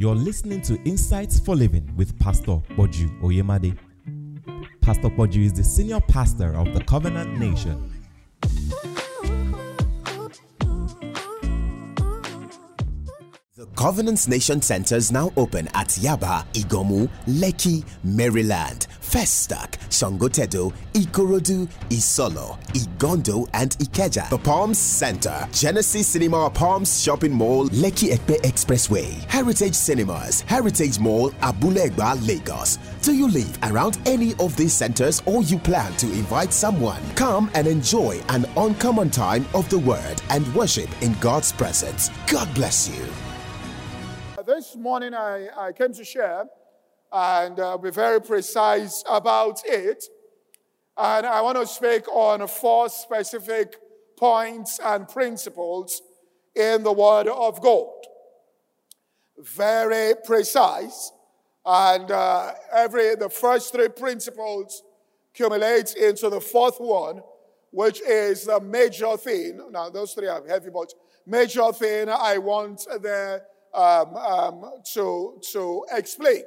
You're listening to Insights for Living with Pastor Poju Oyemade. Pastor Poju is the senior pastor of the Covenant Nation. The Covenant Nation Center is now open at Yaba, Igomu, Lekki, Maryland, Festac, Sangotedo, Ikorodu, Isolo, Igando, and Ikeja. The Palms Center, Genesis Cinema Palms Shopping Mall, Lekki Epe Expressway, Heritage Cinemas, Heritage Mall, Abule Egba, Lagos. Do you live around any of these centers or you plan to invite someone? Come and enjoy an uncommon time of the Word and worship in God's presence. God bless you. This morning I, I came to share and uh, be very precise about it. And I want to speak on four specific points and principles in the Word of God. Very precise. And uh, every the first three principles accumulate into the fourth one, which is the major thing. Now, those three are heavy, but major thing I want the, um, um, to, to explain.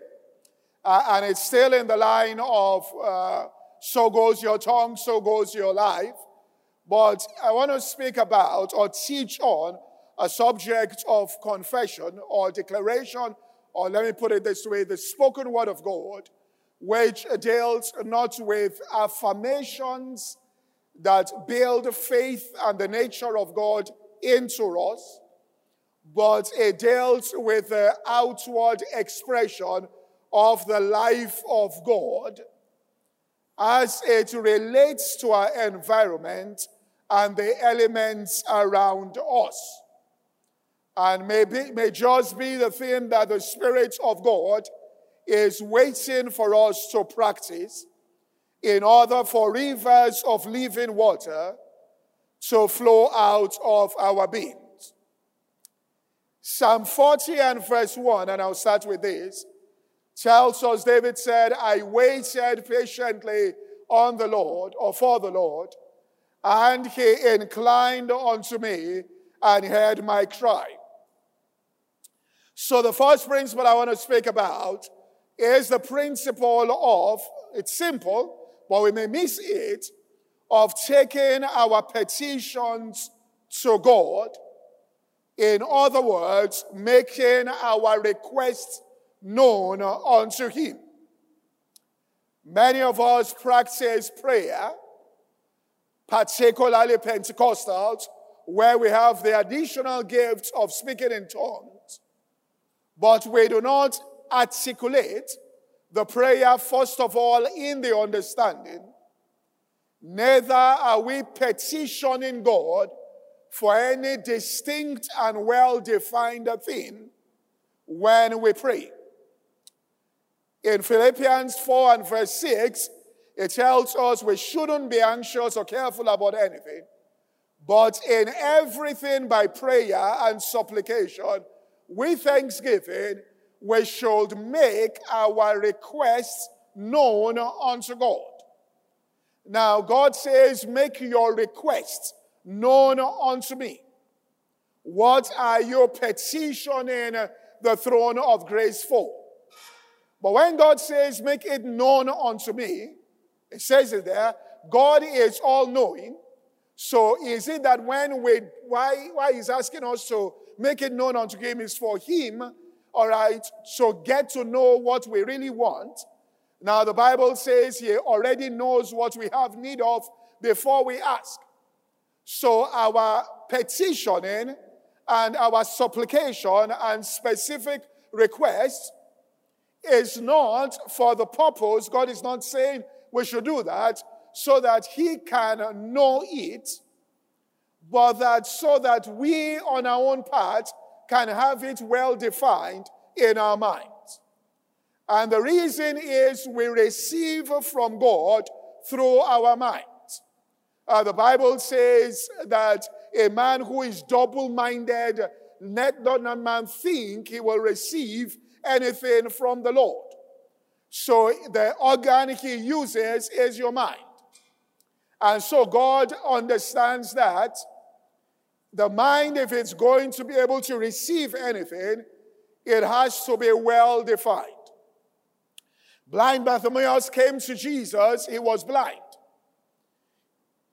Uh, and it's still in the line of uh, so goes your tongue, so goes your life. But I want to speak about or teach on a subject of confession or declaration, or let me put it this way the spoken word of God, which deals not with affirmations that build faith and the nature of God into us, but it deals with the outward expression of the life of God as it relates to our environment and the elements around us. And maybe may just be the thing that the Spirit of God is waiting for us to practice in order for rivers of living water to flow out of our beings. Psalm 40 and verse 1, and I'll start with this tells us David said, I waited patiently on the Lord or for the Lord, and he inclined unto me and heard my cry. So, the first principle I want to speak about is the principle of, it's simple, but we may miss it, of taking our petitions to God. In other words, making our requests known unto him. Many of us practice prayer, particularly Pentecostals, where we have the additional gift of speaking in tongues, but we do not articulate the prayer, first of all, in the understanding. Neither are we petitioning God for any distinct and well defined thing when we pray. In Philippians 4 and verse 6, it tells us we shouldn't be anxious or careful about anything, but in everything by prayer and supplication, with thanksgiving, we should make our requests known unto God. Now, God says, Make your requests known unto me. What are you petitioning the throne of grace for? But when God says, make it known unto me, it says it there, God is all knowing. So is it that when we, why, why he's asking us to make it known unto him is for him, all right, so get to know what we really want. Now the Bible says he already knows what we have need of before we ask. So our petitioning and our supplication and specific requests is not for the purpose, God is not saying we should do that so that He can know it, but that so that we on our own part can have it well defined in our minds. And the reason is we receive from God through our minds. Uh, the Bible says that a man who is double minded, let not a man think he will receive anything from the Lord. So the organ he uses is your mind. And so God understands that the mind, if it's going to be able to receive anything, It has to be well defined. Blind Bartimaeus came to Jesus, he was blind.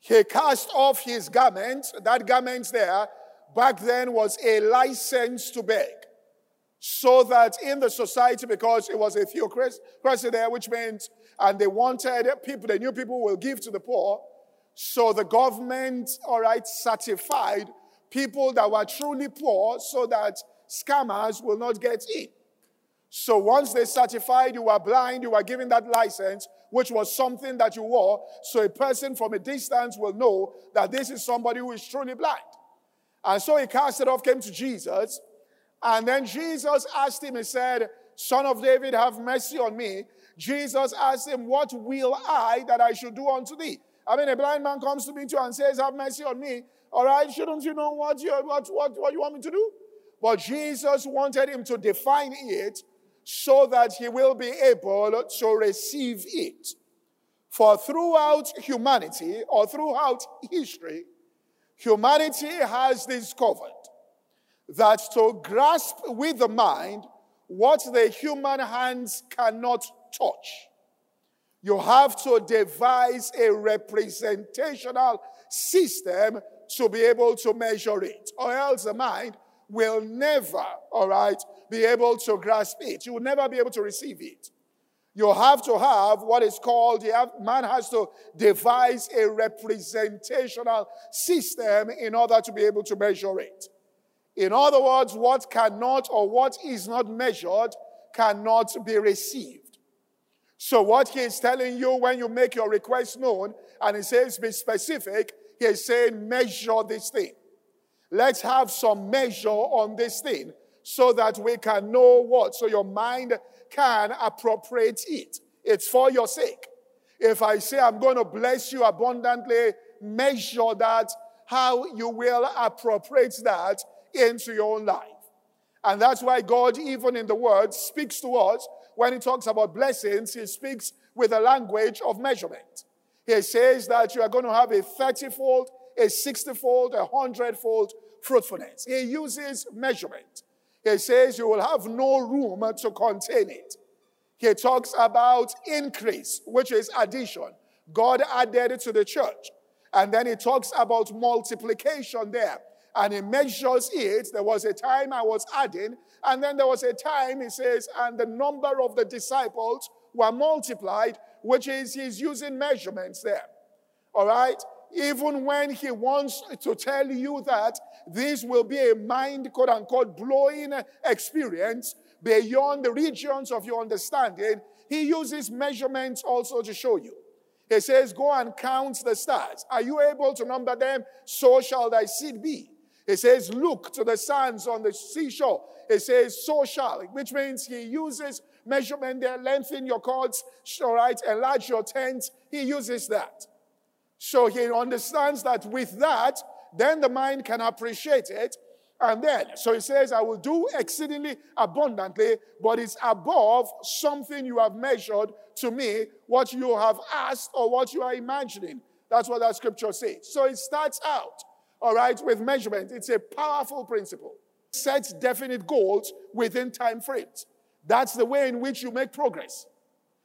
He cast off his garment. That garment there back then was a license to beg. So that in the society, because it was a theocracy there, which meant, and they wanted people, they knew people will give to the poor. So the government, all right, certified people that were truly poor so that scammers will not get in. So once they certified you were blind, you were given that license, which was something that you wore. So a person from a distance will know that this is somebody who is truly blind. And so he cast it off, came to Jesus. And then Jesus asked him, He said, Son of David, have mercy on me. Jesus asked him, What will I that I should do unto thee? I mean, a blind man comes to me too and says, Have mercy on me. All right, shouldn't you know what you, what, what, what you want me to do? But Jesus wanted him to define it so that he will be able to receive it. For throughout humanity or throughout history, humanity has discovered that to grasp with the mind what the human hands cannot touch, you have to devise a representational system to be able to measure it, or else the mind will never, all right, be able to grasp it. You will never be able to receive it. You have to have what is called, man has to devise a representational system in order to be able to measure it. In other words, what cannot or what is not measured cannot be received. So, what he is telling you when you make your request known and he says be specific, he is saying measure this thing. Let's have some measure on this thing so that we can know what? So your mind can appropriate it. It's for your sake. If I say I'm going to bless you abundantly, measure that, how you will appropriate that into your own life. And that's why God, even in the word, speaks to us when he talks about blessings, he speaks with a language of measurement. He says that you are going to have a 30 fold, a 60 fold, a 100 fold fruitfulness. He uses measurement. He says you will have no room to contain it. He talks about increase, which is addition. God added to the church. And then he talks about multiplication there. And he measures it. There was a time I was adding, and then there was a time, he says, and the number of the disciples were multiplied, which is he's using measurements there. All right? Even when he wants to tell you that this will be a mind, quote unquote, blowing experience beyond the regions of your understanding, he uses measurements also to show you. He says, Go and count the stars. Are you able to number them? So shall thy seed be. He says, Look to the sands on the seashore. He says, So shall, which means he uses measurement there, lengthen your cords, all right, enlarge your tents. He uses that. So he understands that with that, then the mind can appreciate it. And then, so he says, I will do exceedingly abundantly, but it's above something you have measured to me, what you have asked or what you are imagining. That's what that scripture says. So it starts out, all right, with measurement. It's a powerful principle. Sets definite goals within time frames. That's the way in which you make progress.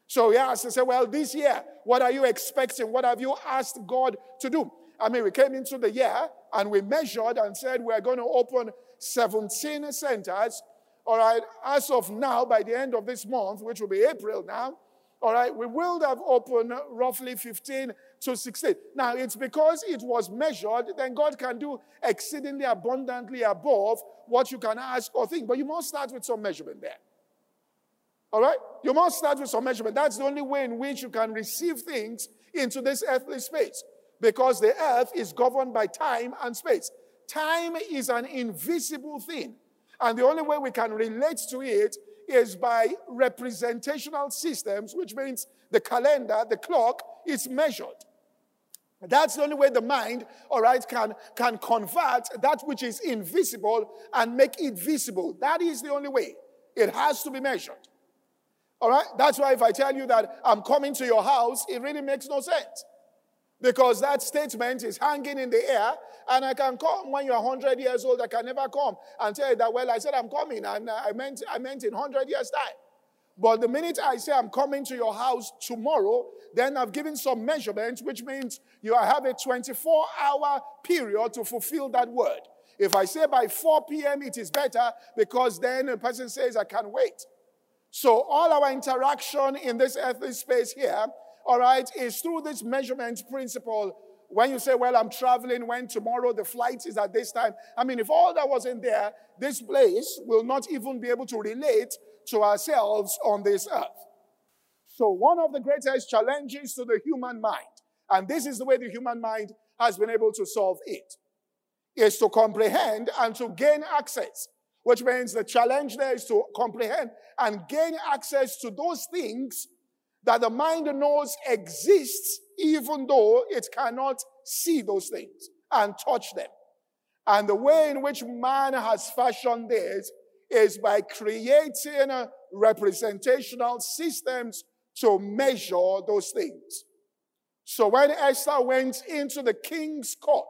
So he asked and said, Well, this year, what are you expecting? What have you asked God to do? I mean, we came into the year and we measured and said we're going to open 17 centers. All right, as of now, by the end of this month, which will be April now, all right, we will have opened roughly 15 to 16. Now, it's because it was measured, then God can do exceedingly abundantly above what you can ask or think. But you must start with some measurement there. All right? You must start with some measurement. That's the only way in which you can receive things into this earthly space because the earth is governed by time and space. Time is an invisible thing, and the only way we can relate to it is by representational systems, which means the calendar, the clock is measured. That's the only way the mind, all right, can, can convert that which is invisible and make it visible. That is the only way. It has to be measured. All right? That's why if I tell you that I'm coming to your house, it really makes no sense. Because that statement is hanging in the air, and I can come when you're 100 years old. I can never come and tell you that, well, I said I'm coming, and I meant, I meant in 100 years' time. But the minute I say I'm coming to your house tomorrow, then I've given some measurements, which means you have a 24 hour period to fulfill that word. If I say by 4 p.m., it is better because then a person says, I can't wait. So all our interaction in this earthly space here, all right, is through this measurement principle. When you say, well, I'm traveling when tomorrow the flight is at this time. I mean, if all that was in there, this place will not even be able to relate to ourselves on this earth. So, one of the greatest challenges to the human mind, and this is the way the human mind has been able to solve it, is to comprehend and to gain access, which means the challenge there is to comprehend and gain access to those things that the mind knows exists, even though it cannot see those things and touch them. And the way in which man has fashioned this is by creating representational systems to measure those things. So when Esther went into the king's court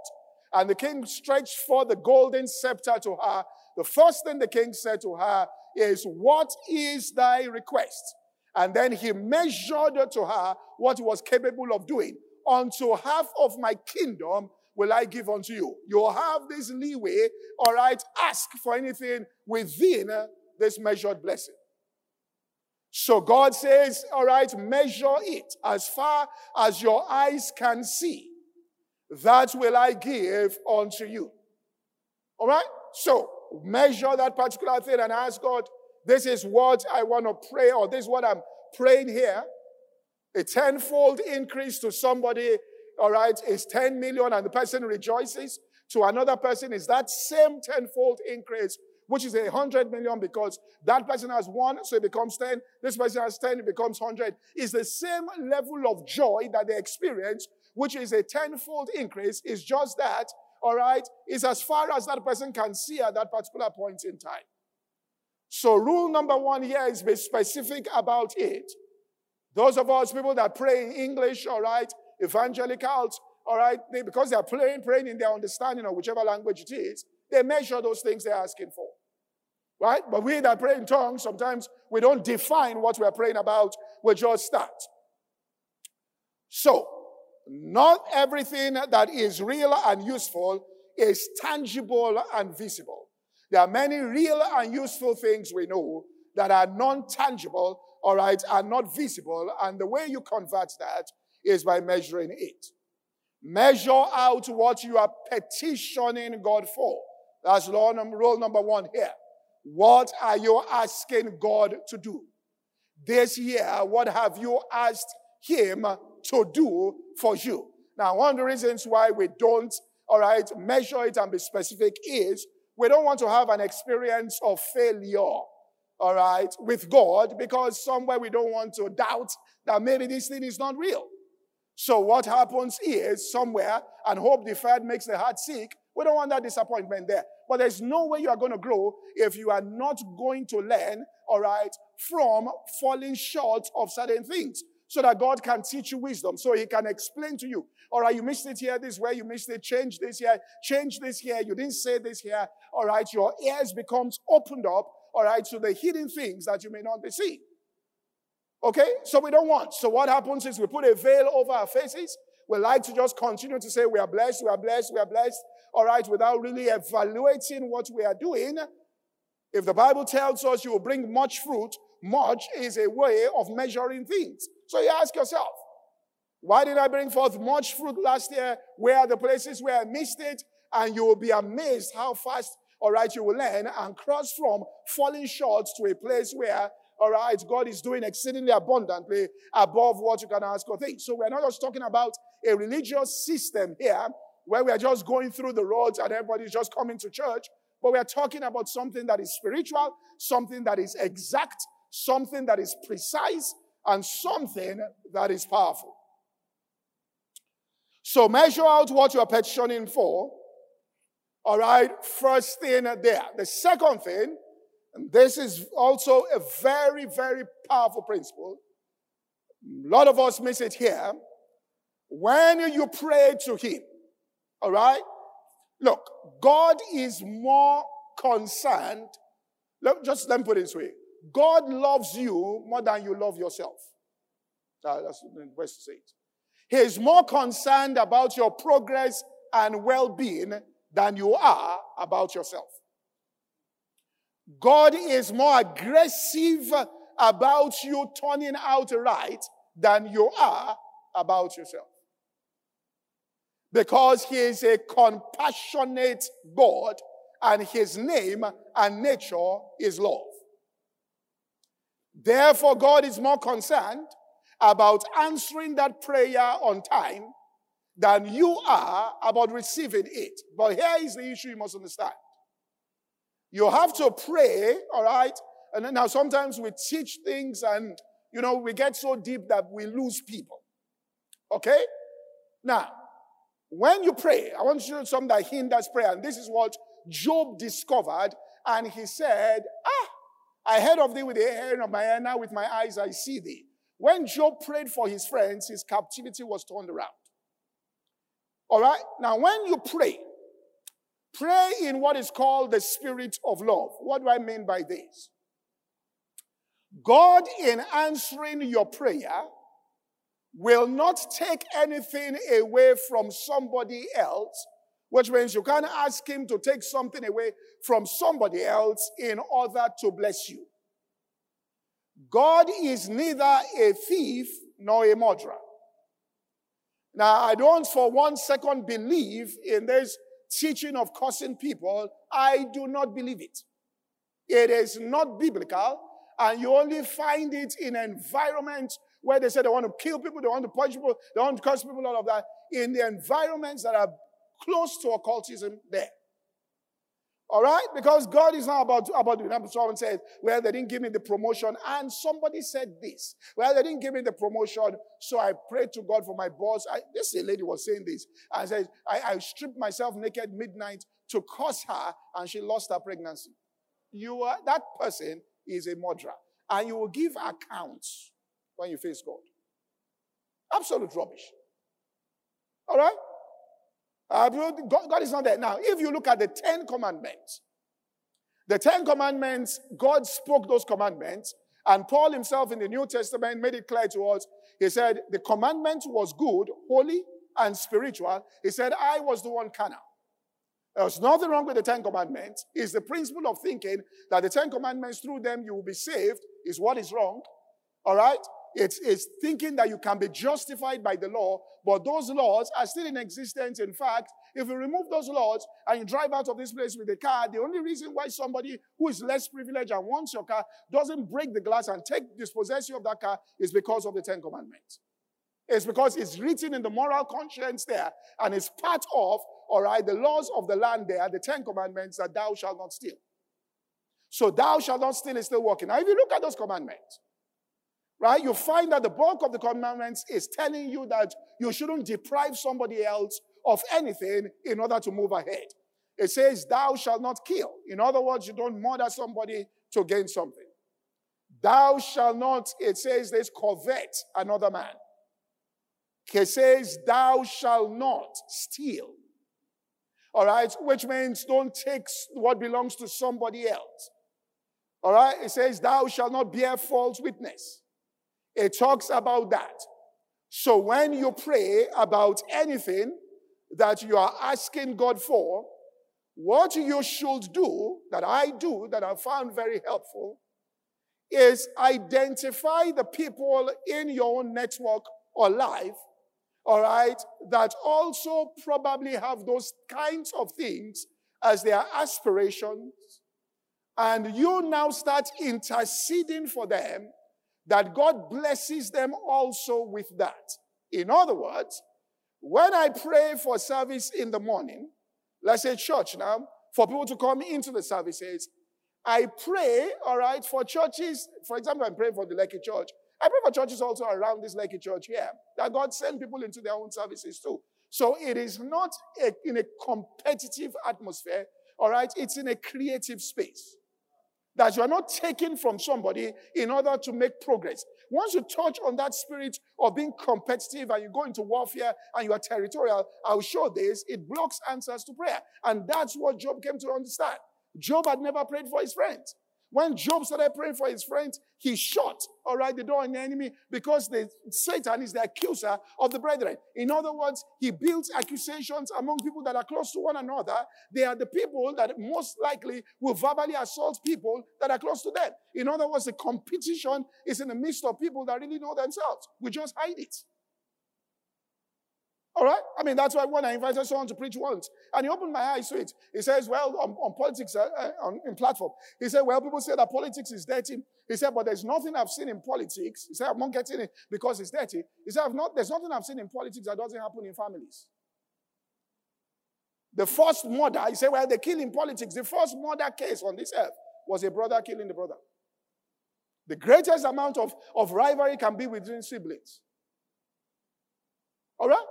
and the king stretched forth the golden scepter to her, the first thing the king said to her is, What is thy request? And then he measured to her what he was capable of doing. Unto half of my kingdom will I give unto you. You'll have this leeway, all right, ask for anything within this measured blessing. So God says, all right, measure it as far as your eyes can see. That will I give unto you. All right? So measure that particular thing and ask God, this is what I want to pray, or this is what I'm praying here. A tenfold increase to somebody, all right, is 10 million and the person rejoices. To another person is that same tenfold increase which is a hundred million because that person has one, so it becomes 10. This person has 10, it becomes 100. It's the same level of joy that they experience, which is a tenfold increase. is just that, all right, is as far as that person can see at that particular point in time. So, rule number one here is be specific about it. Those of us people that pray in English, all right, evangelicals, all right, they, because they are praying, praying in their understanding or whichever language it is, they measure those things they're asking for. Right? But we that pray in tongues, sometimes we don't define what we're praying about, we just start. So, not everything that is real and useful is tangible and visible. There are many real and useful things we know that are non tangible, all right, are not visible. And the way you convert that is by measuring it. Measure out what you are petitioning God for. That's rule number one here. What are you asking God to do? This year, what have you asked Him to do for you? Now, one of the reasons why we don't, all right, measure it and be specific is we don't want to have an experience of failure, all right, with God because somewhere we don't want to doubt that maybe this thing is not real. So what happens is somewhere, and hope deferred makes the heart sick. We don't want that disappointment there. But there's no way you are going to grow if you are not going to learn, all right, from falling short of certain things. So that God can teach you wisdom. So He can explain to you, all right, you missed it here, this way, you missed it, change this here, change this here, you didn't say this here, all right, your ears becomes opened up, all right, to the hidden things that you may not be seeing. Okay? So we don't want. So what happens is we put a veil over our faces. We like to just continue to say we are blessed, we are blessed, we are blessed, all right, without really evaluating what we are doing. If the Bible tells us you will bring much fruit, much is a way of measuring things. So you ask yourself, why did I bring forth much fruit last year? Where are the places where I missed it? And you will be amazed how fast, all right, you will learn and cross from falling short to a place where all right, God is doing exceedingly abundantly above what you can ask or think. So we're not just talking about a religious system here where we are just going through the roads and everybody's just coming to church, but we are talking about something that is spiritual, something that is exact, something that is precise, and something that is powerful. So measure out what you are petitioning for. All right, first thing there. The second thing and this is also a very, very powerful principle. A lot of us miss it here. When you pray to Him, all right? Look, God is more concerned. Let, just let me put it this way God loves you more than you love yourself. Ah, that's the best to say it. He is more concerned about your progress and well being than you are about yourself. God is more aggressive about you turning out right than you are about yourself. Because he is a compassionate God and his name and nature is love. Therefore, God is more concerned about answering that prayer on time than you are about receiving it. But here is the issue you must understand. You have to pray, all right? And now sometimes we teach things and, you know, we get so deep that we lose people. Okay? Now, when you pray, I want to show you something that hinders prayer. And this is what Job discovered. And he said, Ah, I heard of thee with the hair of my hair. Now with my eyes I see thee. When Job prayed for his friends, his captivity was turned around. All right? Now, when you pray, pray in what is called the spirit of love. What do I mean by this? God, in answering your prayer, will not take anything away from somebody else, which means you can't ask Him to take something away from somebody else in order to bless you. God is neither a thief nor a murderer. Now, I don't for one second believe in this teaching of cursing people. I do not believe it. It is not biblical, and you only find it in environments where they say they want to kill people, they want to punch people, they want to curse people, all of that. In the environments that are close to occultism, there. All right? Because God is not about, about doing that. Someone said, well, they didn't give me the promotion. And somebody said this. Well, they didn't give me the promotion. So I prayed to God for my boss. I, this lady was saying this. I said, I, I stripped myself naked midnight to curse her and she lost her pregnancy. You are, that person is a murderer. And you will give accounts when you face God. Absolute rubbish. All right? Uh, God, God is not there. Now, if you look at the Ten Commandments, the Ten Commandments, God spoke those commandments, and Paul himself in the New Testament made it clear to us. He said, The commandment was good, holy, and spiritual. He said, I was the one carnal. There's nothing wrong with the Ten Commandments. It's the principle of thinking that the Ten Commandments, through them, you will be saved, is what is wrong. All right? It's, it's thinking that you can be justified by the law, but those laws are still in existence. In fact, if you remove those laws and you drive out of this place with a car, the only reason why somebody who is less privileged and wants your car doesn't break the glass and take dispossession of that car is because of the Ten Commandments. It's because it's written in the moral conscience there and it's part of, all right, the laws of the land there, the Ten Commandments that thou shalt not steal. So thou shalt not steal is still working. Now, if you look at those commandments, right, you find that the bulk of the commandments is telling you that you shouldn't deprive somebody else of anything in order to move ahead. It says, Thou shalt not kill. In other words, you don't murder somebody to gain something. Thou shalt not, it says this, covet another man. It says, Thou shalt not steal. All right, which means don't take what belongs to somebody else. All right, it says, Thou shalt not bear false witness. It talks about that. So when you pray about anything that you are asking God for, what you should do, that I do, that I found very helpful, is identify the people in your own network or life, all right, that also probably have those kinds of things as their aspirations. And you now start interceding for them that God blesses them also with that. In other words, when I pray for service in the morning, let's say church now, for people to come into the services, I pray, all right, for churches. For example, I'm praying for the Lekki Church. I pray for churches also around this Lekki Church here, that God send people into their own services too. So it is not a, in a competitive atmosphere, all right, it's in a creative space. That you are not taking from somebody in order to make progress. Once you touch on that spirit of being competitive and you go into warfare and you are territorial, I'll show this, it blocks answers to prayer. And that's what Job came to understand. Job had never prayed for his friends. When Job started praying for his friends, he shut, all right, the door on the enemy because the, Satan is the accuser of the brethren. In other words, he builds accusations among people that are close to one another. They are the people that most likely will verbally assault people that are close to them. In other words, the competition is in the midst of people that really know themselves. We just hide it. All right? I mean, that's why when I invited someone to preach once, and he opened my eyes to it. He says, well, on, on politics, uh, uh, on, in platform, he said, well, people say that politics is dirty. He said, but there's nothing I've seen in politics. He said, I'm not getting it because it's dirty. He said, not, there's nothing I've seen in politics that doesn't happen in families. The first murder, he said, well, they kill in politics. The first murder case on this earth was a brother killing the brother. The greatest amount of, of rivalry can be between siblings. All right?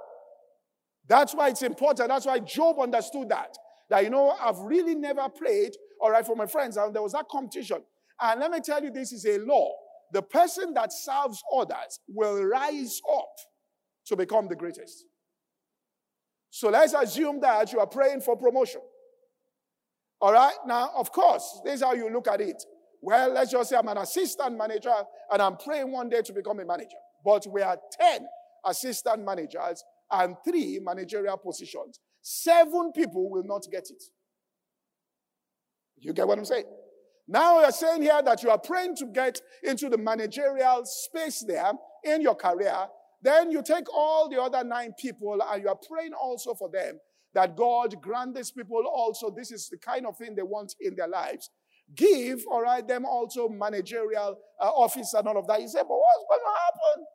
That's why it's important. That's why Job understood that. That, you know, I've really never prayed, all right, for my friends. And there was that competition. And let me tell you, this is a law. The person that serves others will rise up to become the greatest. So let's assume that you are praying for promotion. All right? Now, of course, this is how you look at it. Well, let's just say I'm an assistant manager and I'm praying one day to become a manager. But we are 10 assistant managers and three managerial positions. Seven people will not get it. You get what I'm saying? Now you're saying here that you are praying to get into the managerial space there in your career. Then you take all the other nine people and you are praying also for them that God grant these people also, this is the kind of thing they want in their lives. Give, all right, them also managerial uh, office and all of that. You say, but what's going to happen?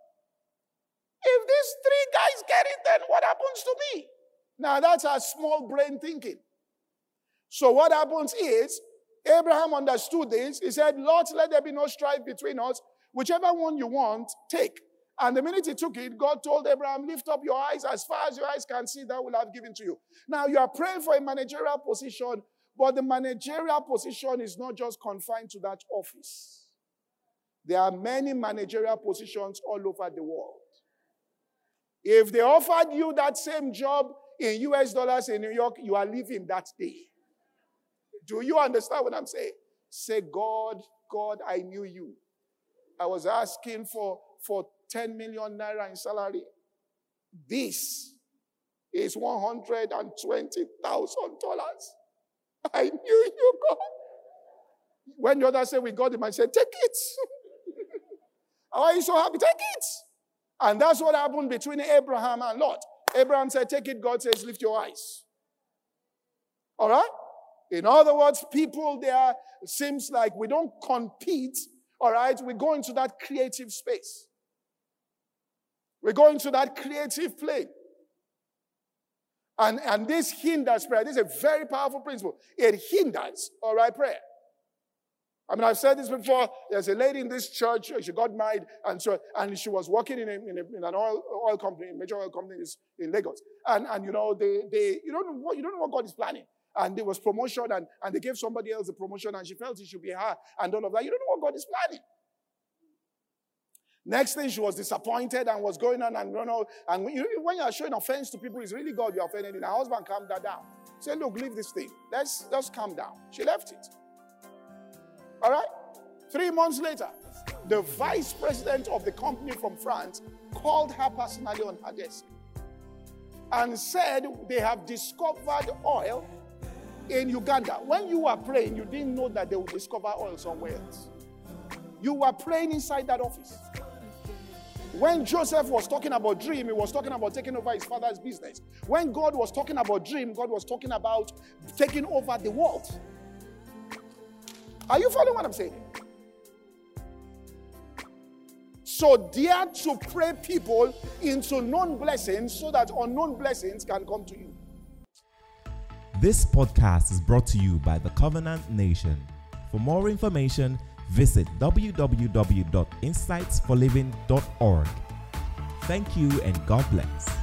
If these three guys get it, then what happens to me? Now that's a small brain thinking. So what happens is, Abraham understood this. He said, Lord, let there be no strife between us. Whichever one you want, take. And the minute he took it, God told Abraham, Lift up your eyes as far as your eyes can see, that will have given to you. Now you are praying for a managerial position, but the managerial position is not just confined to that office. There are many managerial positions all over the world. If they offered you that same job in US dollars in New York, you are leaving that day. Do you understand what I'm saying? Say, God, God, I knew you. I was asking for, for 10 million naira in salary. This is $120,000. I knew you, God. When the other said we got him, I said, take it. Why are you so happy? Take it. And that's what happened between Abraham and Lot. Abraham said, Take it. God says, Lift your eyes. All right? In other words, people there seems like we don't compete. All right? We go into that creative space. We go into that creative plane. And, and this hinders prayer. This is a very powerful principle. It hinders, all right, prayer. I mean, I've said this before. There's a lady in this church. Uh, she got married, and so and she was working in, a, in, a, in an oil, oil company, major oil company in Lagos. And and you know, they they you don't know what you don't know what God is planning. And there was promotion, and, and they gave somebody else a promotion, and she felt it should be her, and all of that. You don't know what God is planning. Next thing, she was disappointed and was going on and you know, and when you, when you are showing offense to people, it's really God you're offending. And her husband calmed her down. Say, look, leave this thing. Let's just calm down. She left it. All right? Three months later, the vice president of the company from France called her personally on her desk and said they have discovered oil in Uganda. When you were praying, you didn't know that they would discover oil somewhere else. You were praying inside that office. When Joseph was talking about dream, he was talking about taking over his father's business. When God was talking about dream, God was talking about taking over the world. Are you following what I'm saying? So dare to pray people into known blessings so that unknown blessings can come to you. This podcast is brought to you by the Covenant Nation. For more information, visit www.insightsforliving.org. Thank you and God bless.